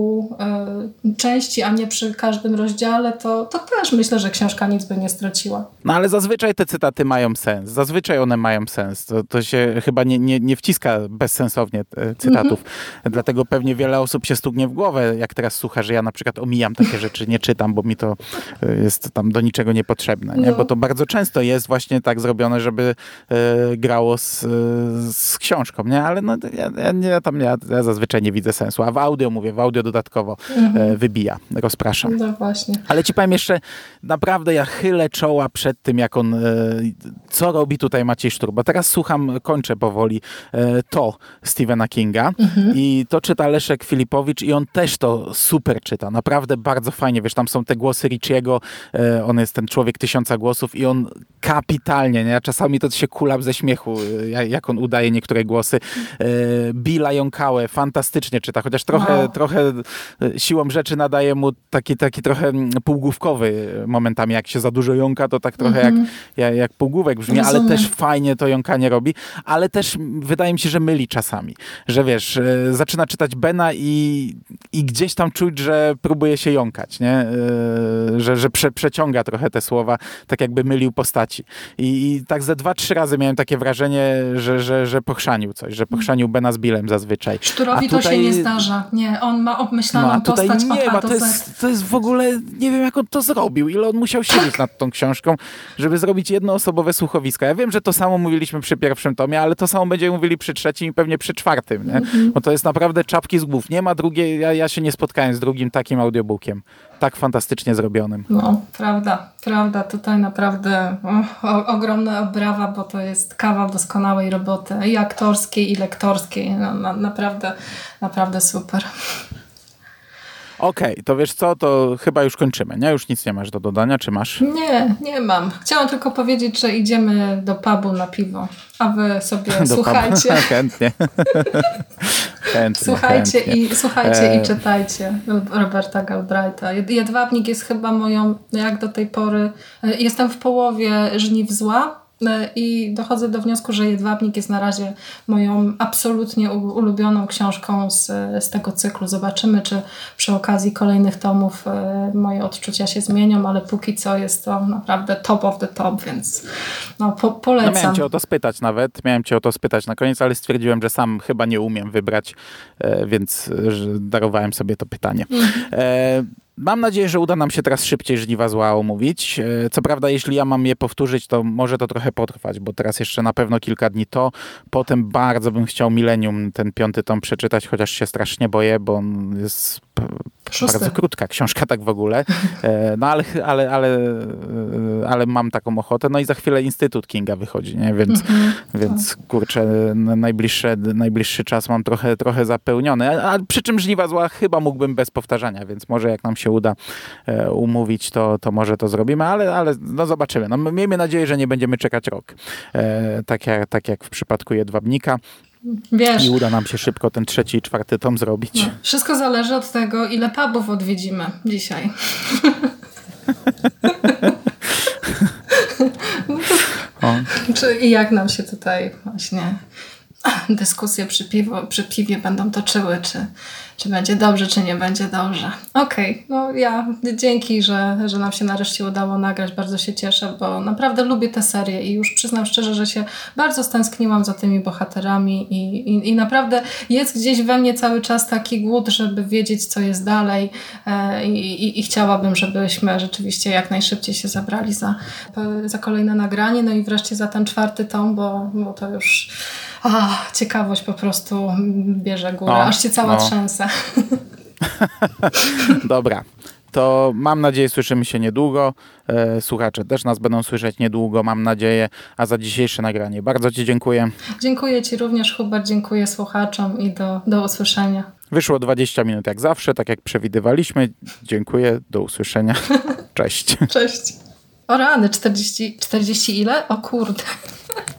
części, a nie przy każdym rozdziale, to, to też myślę, że książka nic by nie straciła. No ale zazwyczaj te cytaty mają sens. Zazwyczaj one mają sens. To, to się chyba nie, nie, nie wciska bezsensownie e, cytatów. Dlatego pewnie wiele osób się stuknie w głowę, jak teraz słucha, że ja na przykład omijam takie rzeczy, nie czytam, bo mi to e, jest tam do niczego niepotrzebne. Nie? No. Bo to bardzo często jest właśnie tak zrobione, żeby e, grało z, z książką, nie? Ale no, ja, ja, ja tam ja, ja zazwyczaj nie widzę sensu. A w audio mówię, w audio dodatkowo e, wybija, rozpraszam. No właśnie. Ale ci powiem jeszcze, naprawdę ja chylę czoła przed tym, jak on, e, co robi tutaj Maciej Szturba. Teraz słucham, kończę powoli e, to Stephena Kinga i to czyta Leszek Filipowicz i on też to super czyta. Naprawdę bardzo fajnie, wiesz, tam są te głosy Richiego, e, on jest ten człowiek tysiąca głosów i on kapitalnie, nie? Czasami to się kulam ze śmiechu, e, jak- on udaje niektóre głosy. E, Billa Jąkałę fantastycznie czyta, chociaż trochę, Wow. trochę e, siłą rzeczy nadaje mu taki, taki trochę mm, półgłówkowy momentami. Jak się za dużo jąka, to tak trochę jak, jak, jak półgłówek brzmi, ale Rozumiem. też fajnie to jąkanie robi, ale też mm, wydaje mi się, że myli czasami. Że wiesz, zaczyna czytać Bena i, i gdzieś tam czuć, że próbuje się jąkać, nie? Że, że prze, przeciąga trochę te słowa, tak jakby mylił postaci. I, i tak ze dwa, trzy razy miałem takie wrażenie, że, że, że pochrzanił coś, że pochrzanił Bena z Billem zazwyczaj. Szturowi A to się tutaj- nie zdarza. Nie, on ma obmyślaną no, a tutaj postać nie ma, to jest, to jest w ogóle, nie wiem jak on to zrobił, ile on musiał siedzieć nad tą książką, żeby zrobić jednoosobowe słuchowisko. Ja wiem, że to samo mówiliśmy przy pierwszym tomie, ale to samo będziemy mówili przy trzecim i pewnie przy czwartym, nie? Bo to jest naprawdę czapki z głów. Nie ma drugiej, ja, ja się nie spotkałem z drugim takim audiobookiem, tak fantastycznie zrobionym. No, prawda, prawda. Tutaj naprawdę o, o, ogromna brawa, bo to jest kawał doskonałej roboty i aktorskiej, i lektorskiej. No, na, naprawdę, naprawdę super. Okej, to wiesz co, to chyba już kończymy, nie? Już nic nie masz do dodania, czy masz? Nie, nie mam. Chciałam tylko powiedzieć, że idziemy do pubu na piwo, a wy sobie Do słuchajcie. pubu. chętnie. chętnie. Słuchajcie chętnie. i, słuchajcie E, i czytajcie Roberta Galbraitha. Jed- Jedwabnik jest chyba moją, jak do tej pory, e, jestem w połowie Żniw Zła i dochodzę do wniosku, że Jedwabnik jest na razie moją absolutnie ulubioną książką z, z tego cyklu. Zobaczymy, czy przy okazji kolejnych tomów e, moje odczucia się zmienią, ale póki co jest to naprawdę top of the top, więc no, po, No polecam. miałem cię o to spytać nawet, miałem cię o to spytać na koniec, ale stwierdziłem, że sam chyba nie umiem wybrać, e, więc e, darowałem sobie to pytanie. Mam nadzieję, że uda nam się teraz szybciej żniwa zła omówić. E, Co prawda, jeśli ja mam je powtórzyć, to może to trochę potrwać, bo teraz jeszcze na pewno kilka dni to. Potem bardzo bym chciał Millennium, ten piąty tom przeczytać, chociaż się strasznie boję, bo on jest Szósty. bardzo krótka książka tak w ogóle. E, No ale, ale, ale, e, ale mam taką ochotę. No i za chwilę Instytut Kinga wychodzi, nie? Więc, Mhm. więc kurczę, n- najbliższy, najbliższy czas mam trochę, trochę zapełniony. A, a przy czym żniwa zła chyba mógłbym bez powtarzania, więc może jak nam się uda e, umówić, to, to może to zrobimy, ale, ale no zobaczymy. No, miejmy nadzieję, że nie będziemy czekać rok. E, tak, jak, tak jak w przypadku Jedwabnika Wiesz, i uda nam się szybko ten trzeci i czwarty tom zrobić. no, wszystko zależy od tego, ile pubów odwiedzimy dzisiaj. O. Czy, I jak nam się tutaj właśnie dyskusje przy, piwo, przy piwie będą toczyły, czy, czy będzie dobrze, czy nie będzie dobrze. Okej, no ja dzięki, że, że nam się nareszcie udało nagrać, bardzo się cieszę, bo naprawdę lubię tę serię i już przyznam szczerze, że się bardzo stęskniłam za tymi bohaterami i, i, i naprawdę jest gdzieś we mnie cały czas taki głód, żeby wiedzieć, co jest dalej e, i, i chciałabym, żebyśmy rzeczywiście jak najszybciej się zabrali za, za kolejne nagranie, no i wreszcie za ten czwarty tom, bo, bo to już a, ciekawość po prostu bierze górę, No, aż się cała no. trzęsę. Dobra. To mam nadzieję, słyszymy się niedługo. E, Słuchacze też nas będą słyszeć niedługo, mam nadzieję. A za dzisiejsze nagranie bardzo Ci dziękuję. Dziękuję Ci również, Hubert, dziękuję słuchaczom i do, do usłyszenia. Wyszło 20 minut jak zawsze, tak jak przewidywaliśmy. Dziękuję, do usłyszenia. Cześć. Cześć. O rany, 40, 40 ile? O kurde.